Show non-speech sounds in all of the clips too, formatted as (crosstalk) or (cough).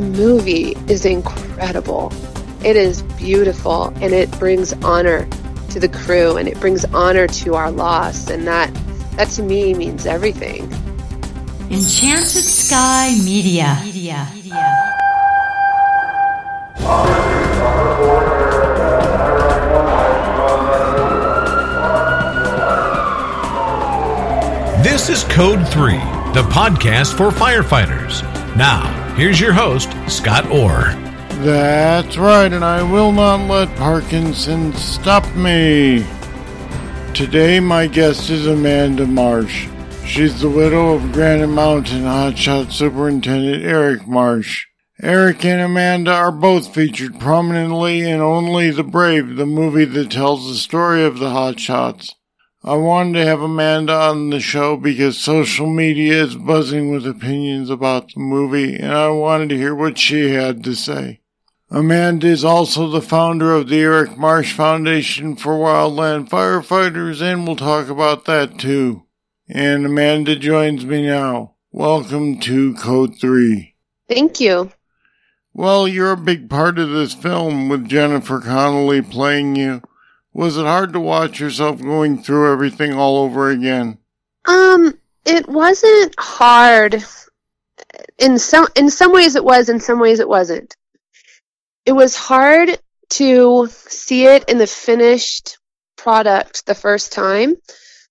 the movie is incredible. It is beautiful and it brings honor to the crew and it brings honor to our loss and that that to me means everything. Enchanted Sky Media. Media. Media. This is Code 3, the podcast for firefighters. Now, here's your host, Scott Orr. That's right, and I will not let Parkinson stop me. Today, my guest is Amanda Marsh. She's the widow of Granite Mountain Hotshot Superintendent Eric Marsh. Eric and Amanda are both featured prominently in Only the Brave, the movie that tells the story of the Hotshots. I wanted to have Amanda on the show because social media is buzzing with opinions about the movie, and I wanted to hear what she had to say. Amanda is also the founder of the Eric Marsh Foundation for Wildland Firefighters, and we'll talk about that too. And Amanda joins me now. Welcome to Code 3. Thank you. Well, you're a big part of this film with Jennifer Connelly playing you. Was it hard to watch yourself going through everything all over again? Um, it wasn't hard. In some in some ways it was, in some ways it wasn't it was hard to see it in the finished product the first time,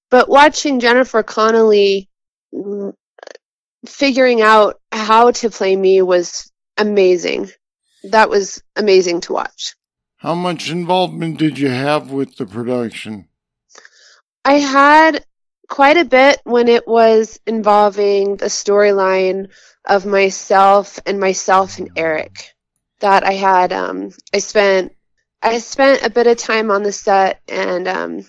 but watching Jennifer Connelly mm, figuring out how to play me was amazing. That was amazing to watch. How much involvement did you have with the production? I had quite a bit when it was involving the storyline of myself and myself and Eric that I had. Um, I spent I spent a bit of time on the set, and um,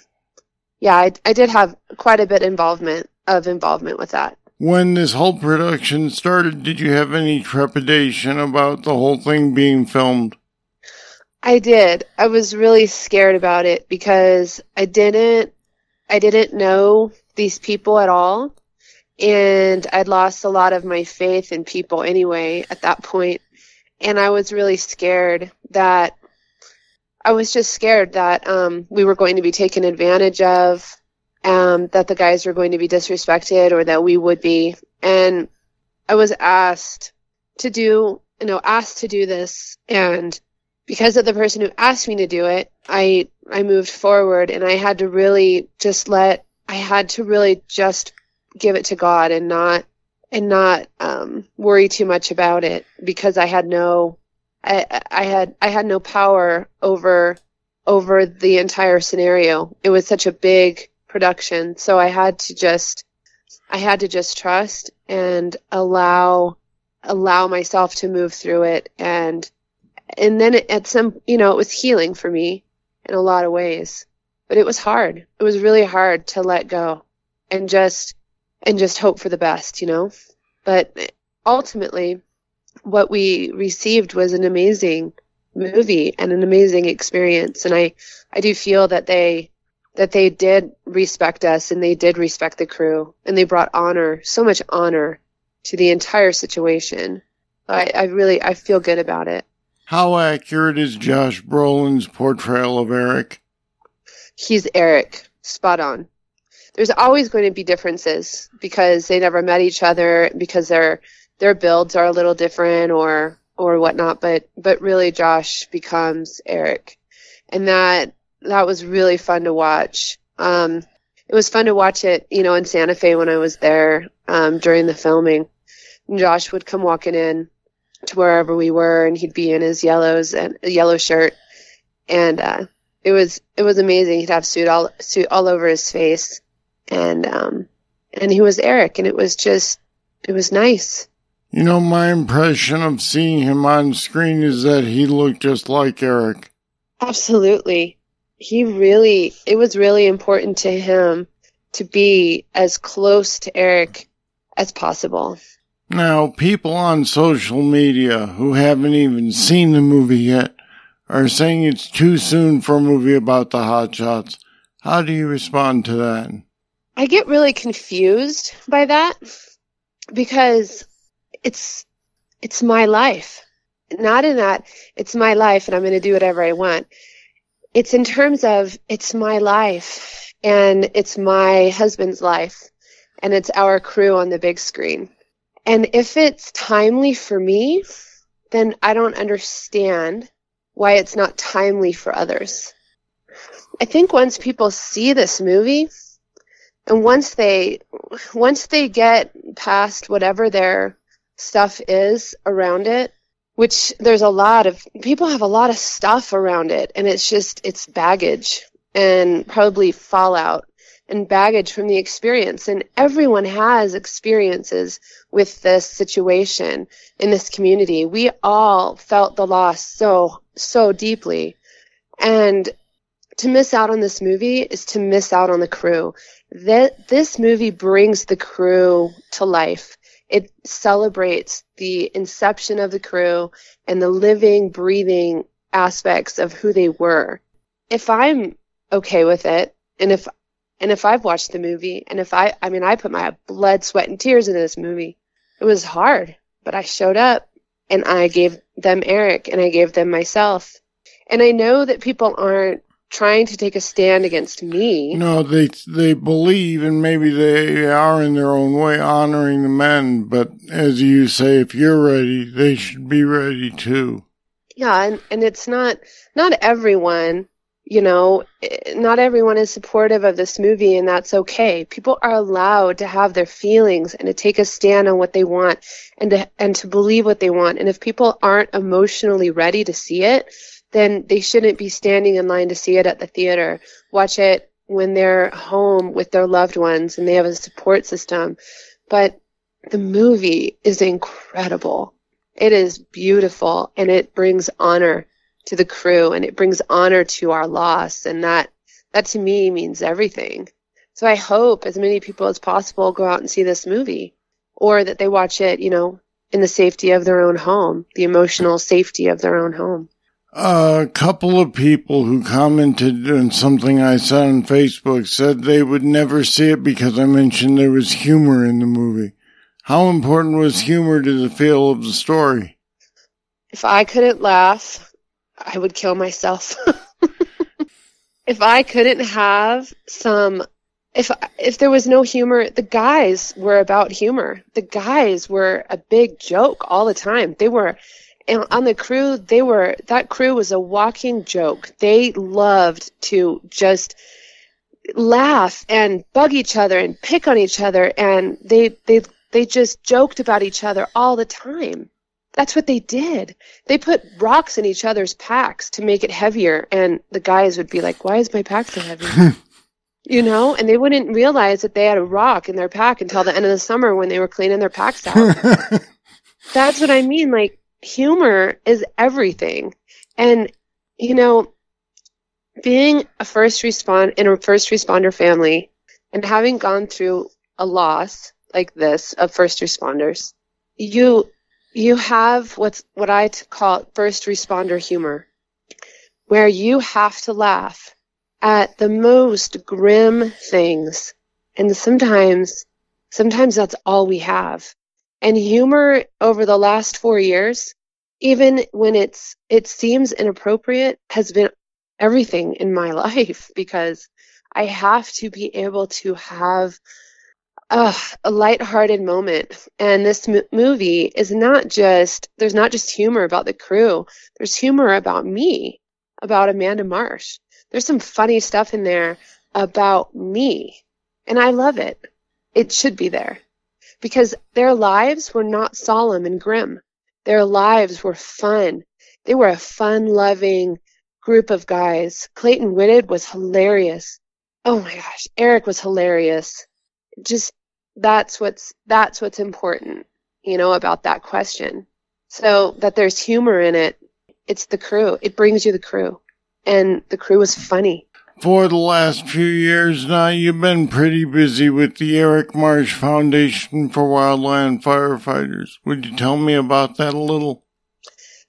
yeah, I, I did have quite a bit involvement of involvement with that. When this whole production started, did you have any trepidation about the whole thing being filmed? I did. I was really scared about it because I didn't I didn't know these people at all and I'd lost a lot of my faith in people anyway at that point and I was really scared that I was just scared that um, we were going to be taken advantage of, um, that the guys were going to be disrespected, or that we would be. And I was asked to do, you know, asked to do this, and because of the person who asked me to do it, I I moved forward, and I had to really just let, I had to really just give it to God and not and not um, worry too much about it because I had no I, I had I had no power over over the entire scenario. It was such a big production, so I had to just I had to just trust and allow allow myself to move through it and and then at some you know it was healing for me in a lot of ways but it was hard it was really hard to let go and just and just hope for the best, you know? But ultimately, what we received was an amazing movie and an amazing experience. And I, I do feel that they, that they did respect us and they did respect the crew and they brought honor, so much honor to the entire situation. I, I really, I feel good about it. How accurate is Josh Brolin's portrayal of Eric? He's Eric, spot on there's always going to be differences because they never met each other because their their builds are a little different or or whatnot. But but really, Josh becomes Eric, and that that was really fun to watch. Um, it was fun to watch it, you know, in Santa Fe when I was there um, during the filming. And Josh would come walking in to wherever we were, and he'd be in his yellows and yellow shirt, and uh, it was it was amazing. He'd have suit all suit all over his face, and um, and he was Eric, and it was just it was nice. You know, my impression of seeing him on screen is that he looked just like Eric. Absolutely. He really, it was really important to him to be as close to Eric as possible. Now, people on social media who haven't even seen the movie yet are saying it's too soon for a movie about the hotshots. How do you respond to that? I get really confused by that because it's it's my life. not in that it's my life and I'm going to do whatever I want. It's in terms of it's my life and it's my husband's life and it's our crew on the big screen. And if it's timely for me, then I don't understand why it's not timely for others. I think once people see this movie and once they once they get past whatever their stuff is around it, which there's a lot of people have a lot of stuff around it and it's just it's baggage and probably fallout and baggage from the experience. And everyone has experiences with this situation in this community. We all felt the loss so, so deeply. And to miss out on this movie is to miss out on the crew. This movie brings the crew to life. It celebrates the inception of the crew and the living, breathing aspects of who they were. If I'm okay with it, and if and if I've watched the movie, and if I, I mean, I put my blood, sweat, and tears into this movie. It was hard, but I showed up and I gave them Eric and I gave them myself. And I know that people aren't trying to take a stand against me. No, they they believe, and maybe they are in their own way honoring the men. But as you say, if you're ready, they should be ready too. Yeah, and and it's not not everyone you know, eh, not everyone is supportive of this movie, and that's okay. People are allowed to have their feelings and to take a stand on what they want and to, and to believe what they want. And if people aren't emotionally ready to see it, then they shouldn't be standing in line to see it at the theater. Watch it when they're home with their loved ones and they have a support system. But the movie is incredible. It is beautiful and it brings honor to the crew and it brings honor to our loss and that that to me means everything. So I hope as many people as possible go out and see this movie or that they watch it, you know, in the safety of their own home, the emotional safety of their own home. A couple of people who commented on something I said on Facebook said they would never see it because I mentioned there was humor in the movie. How important was humor to the feel of the story? If I couldn't laugh, I would kill myself. (laughs) if I couldn't have some if if there was no humor, the guys were about humor. The guys were a big joke all the time. They were and on the crew, they were that crew was a walking joke. They loved to just laugh and bug each other and pick on each other and they they they just joked about each other all the time. That's what they did. They put rocks in each other's packs to make it heavier, and the guys would be like, "Why is my pack so heavy?" (laughs) you know, and they wouldn't realize that they had a rock in their pack until the end of the summer when they were cleaning their packs out. (laughs) That's what I mean. Like humor is everything, and you know, being a first respond in a first responder family and having gone through a loss like this of first responders, you you have what's what I call first responder humor, where you have to laugh at the most grim things, and sometimes, sometimes that's all we have. And humor over the last four years, even when it's it seems inappropriate, has been everything in my (laughs) life because I have to be able to have uh, a light-hearted moment. And this m- movie is not just there's not just humor about the crew. There's humor about me, about Amanda Marsh. There's some funny stuff in there about me, and I love it. It should be there because their lives were not solemn and grim. Their lives were fun. They were a fun-loving group of guys. Clayton Whitted was hilarious. Oh my gosh, Eric was hilarious. Just that's what's that's what's important, you know, about that question. So that there's humor in it. It's the crew. It brings you the crew. And the crew was funny. For the last few years now, you've been pretty busy with the Eric Marsh Foundation for Wildland Firefighters. Would you tell me about that a little?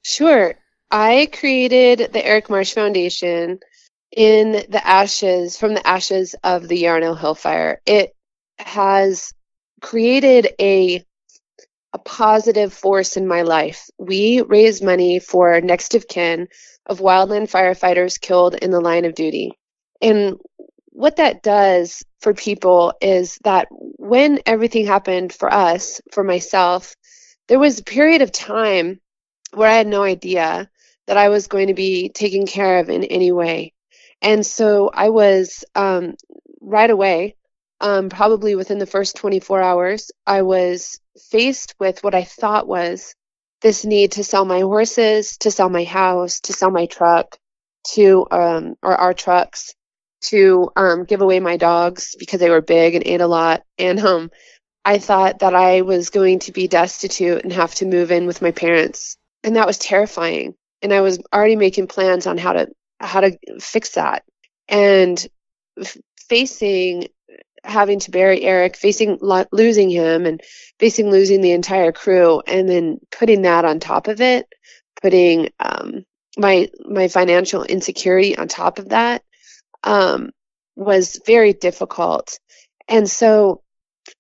Sure. I created the Eric Marsh Foundation in the ashes, from the ashes of the Yarnell Hill Fire. It has created a a positive force in my life. We raise money for next of kin of wildland firefighters killed in the line of duty. And what that does for people is that when everything happened for us, for myself, there was a period of time where I had no idea that I was going to be taken care of in any way. And so I was um, right away, um, probably within the first 24 hours, I was faced with what I thought was this need to sell my horses, to sell my house, to sell my truck, to um, or our trucks, to um, give away my dogs because they were big and ate a lot. And um, I thought that I was going to be destitute and have to move in with my parents, and that was terrifying. And I was already making plans on how to how to fix that. And f- facing having to bury Eric, facing lo- losing him, and facing losing the entire crew, and then putting that on top of it, putting um, my my financial insecurity on top of that, um, was very difficult. And so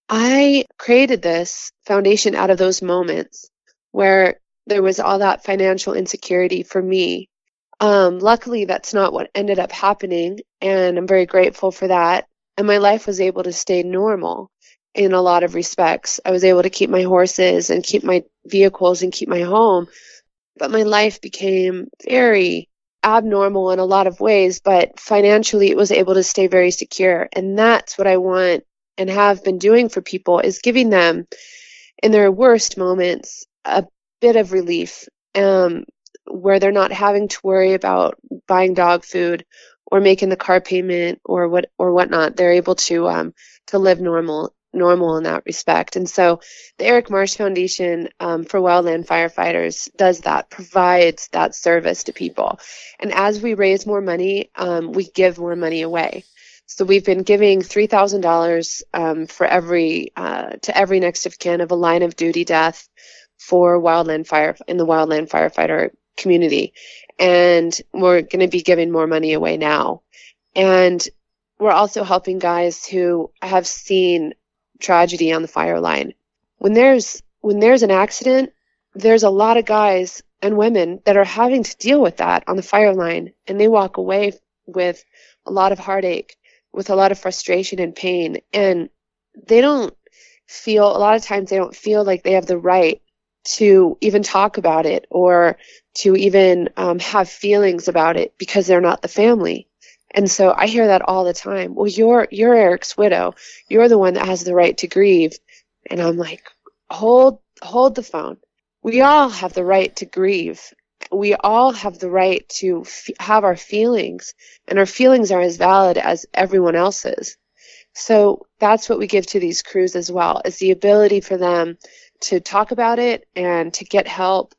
I created this foundation out of those moments where there was all that financial insecurity for me. Um, luckily, that's not what ended up happening, and I'm very grateful for that and my life was able to stay normal in a lot of respects. I was able to keep my horses and keep my vehicles and keep my home, but my life became very abnormal in a lot of ways, but financially it was able to stay very secure. And that's what I want and have been doing for people is giving them in their worst moments a bit of relief um, where they're not having to worry about buying dog food or making the car payment or what or whatnot, they're able to um, to live normal normal in that respect. And so the Eric Marsh Foundation um, for Wildland Firefighters does that, provides that service to people. And as we raise more money, um, we give more money away. So we've been giving three thousand um, dollars for every uh, to every next of kin of a line of duty death for wildland fire in the wildland firefighter community and we're going to be giving more money away now. And we're also helping guys who have seen tragedy on the fire line. When there's when there's an accident, there's a lot of guys and women that are having to deal with that on the fire line and they walk away with a lot of heartache, with a lot of frustration and pain and they don't feel a lot of times they don't feel like they have the right to even talk about it or to even um, have feelings about it because they're not the family. And so I hear that all the time. Well, you're you're Eric's widow. You're the one that has the right to grieve. And I'm like, hold hold the phone. We all have the right to grieve. We all have the right to f- have our feelings, and our feelings are as valid as everyone else's. So that's what we give to these crews as well, is the ability for them to talk about it and to get help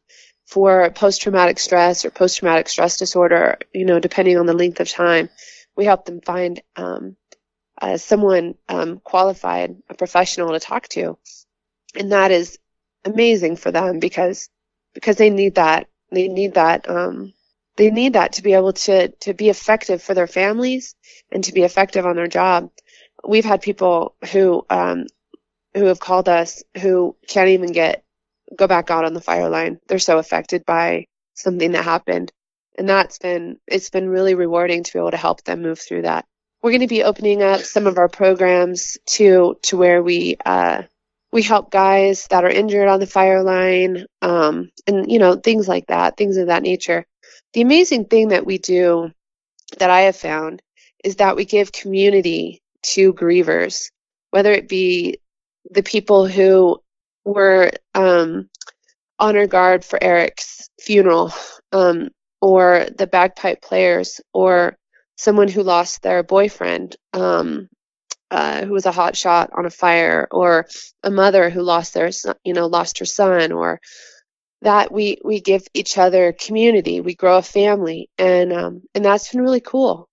for post traumatic stress or post traumatic stress disorder, you know, depending on the length of time. We help them find um, uh, someone um, qualified, a professional to talk to. And that is amazing for them because because they need that. They need that. Um, they need that to be able to to be effective for their families and to be effective on their job. We've had people who um, who have called us who can't even get go back out on the fire line. They're so affected by something that happened. And that's been it's been really rewarding to be able to help them move through that. We're going to be opening up some of our programs to to where we uh, we help guys that are injured on the fire line, um, and you know things like that, things of that nature. The amazing thing that we do that I have found is that we give community to grievers, whether it be the people who were um, honor guard for Eric's funeral, um, or the bagpipe players, or someone who lost their boyfriend, um, uh, who was a hot shot on a fire, or a mother who lost their, you know, lost her son, or that we we give each other community. We grow a family, and um, and that's been really cool.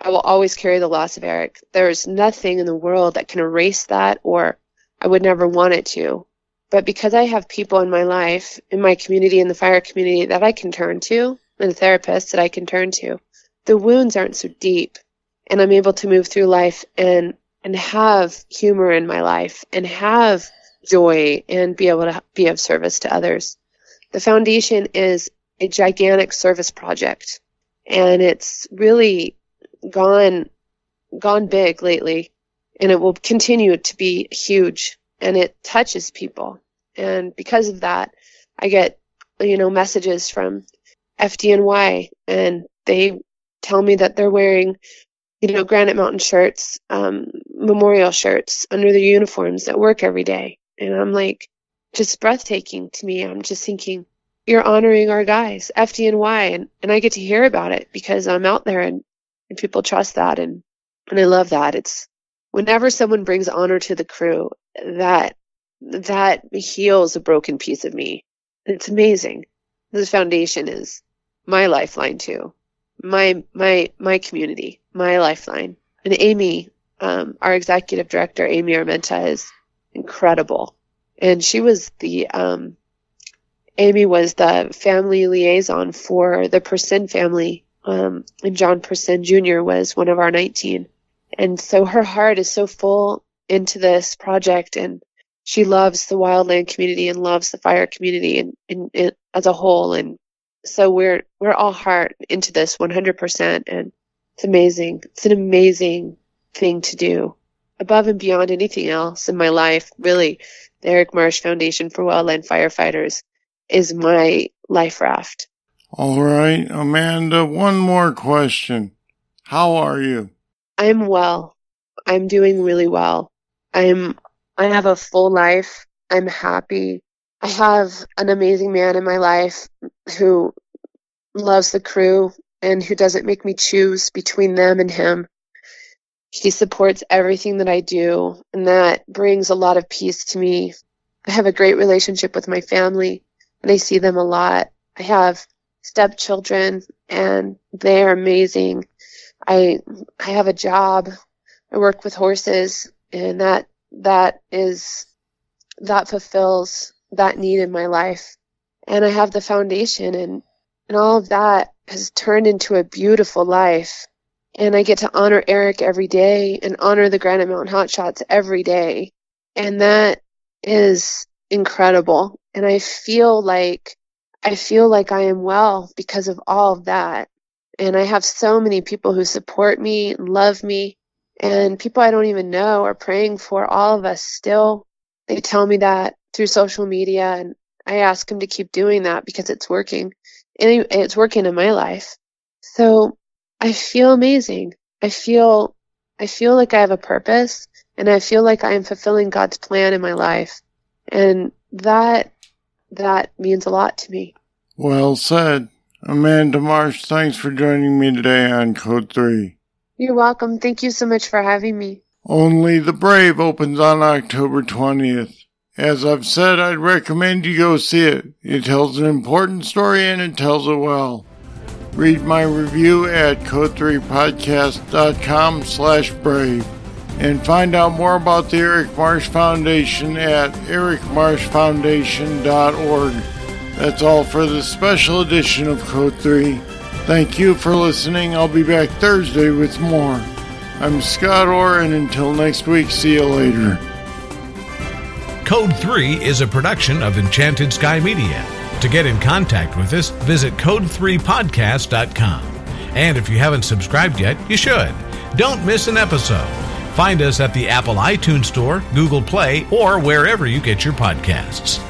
I will always carry the loss of Eric. There's nothing in the world that can erase that or I would never want it to. But because I have people in my life, in my community, in the fire community that I can turn to, and a therapist that I can turn to, the wounds aren't so deep. And I'm able to move through life and, and have humor in my life and have joy and be able to be of service to others. The foundation is a gigantic service project and it's really gone gone big lately and it will continue to be huge and it touches people. And because of that i get you know messages from fdny and they tell me that they're wearing you know granite mountain shirts um, memorial shirts under their uniforms at work every day. And i'm like just breathtaking to me. I'm just thinking you're honoring our guys fdny and, and i get to hear about it because i'm out there and, and people trust that and and i love that. It's whenever someone brings honor to the crew, that that heals a broken piece of me. It's amazing. This foundation is my lifeline too. My my my community, my lifeline. And Amy, um, our executive director, Amy Armenta, is incredible. And she was the um, Amy was the family liaison for the Percin family. Um, and John Percin Jr. was one of our 19 and so her heart is so full into this project and she loves the wildland community and loves the fire community and, and, and as a whole and so we're we're all heart into this 100% and it's amazing it's an amazing thing to do above and beyond anything else in my life really the eric marsh foundation for wildland firefighters is my life raft all right amanda one more question how are you I'm well. I'm doing really well. I'm I have a full life. I'm happy. I have an amazing man in my life who loves the crew and who doesn't make me choose between them and him. He supports everything that I do, and that brings a lot of peace to me. I have a great relationship with my family, and I see them a lot. I have stepchildren, and they are amazing. I I have a job. I work with horses, and that that is that fulfills that need in my life. And I have the foundation, and and all of that has turned into a beautiful life. And I get to honor Eric every day and honor the Granite Mountain Hotshots every day. And that is incredible. And I feel like I feel like I am well because of all of that. And I have so many people who support me, love me, and people I don't even know are praying for all of us still. They tell me that through social media, and I ask them to keep doing that because it's working. It's working in my life. So I feel amazing. I feel, I feel like I have a purpose and I feel like I am fulfilling God's plan in my life. And that, that means a lot to me. Well said. Amanda Marsh, thanks for joining me today on Code 3. You're welcome. Thank you so much for having me. Only the Brave opens on October 20th. As I've said, I'd recommend you go see it. It tells an important story and it tells it well. Read my review at code3podcast.com slash brave and find out more about the Eric Marsh Foundation at ericmarshfoundation.org. That's all for this special edition of Code 3. Thank you for listening. I'll be back Thursday with more. I'm Scott Orr, and until next week, see you later. Code 3 is a production of Enchanted Sky Media. To get in contact with us, visit code3podcast.com. And if you haven't subscribed yet, you should. Don't miss an episode. Find us at the Apple iTunes Store, Google Play, or wherever you get your podcasts.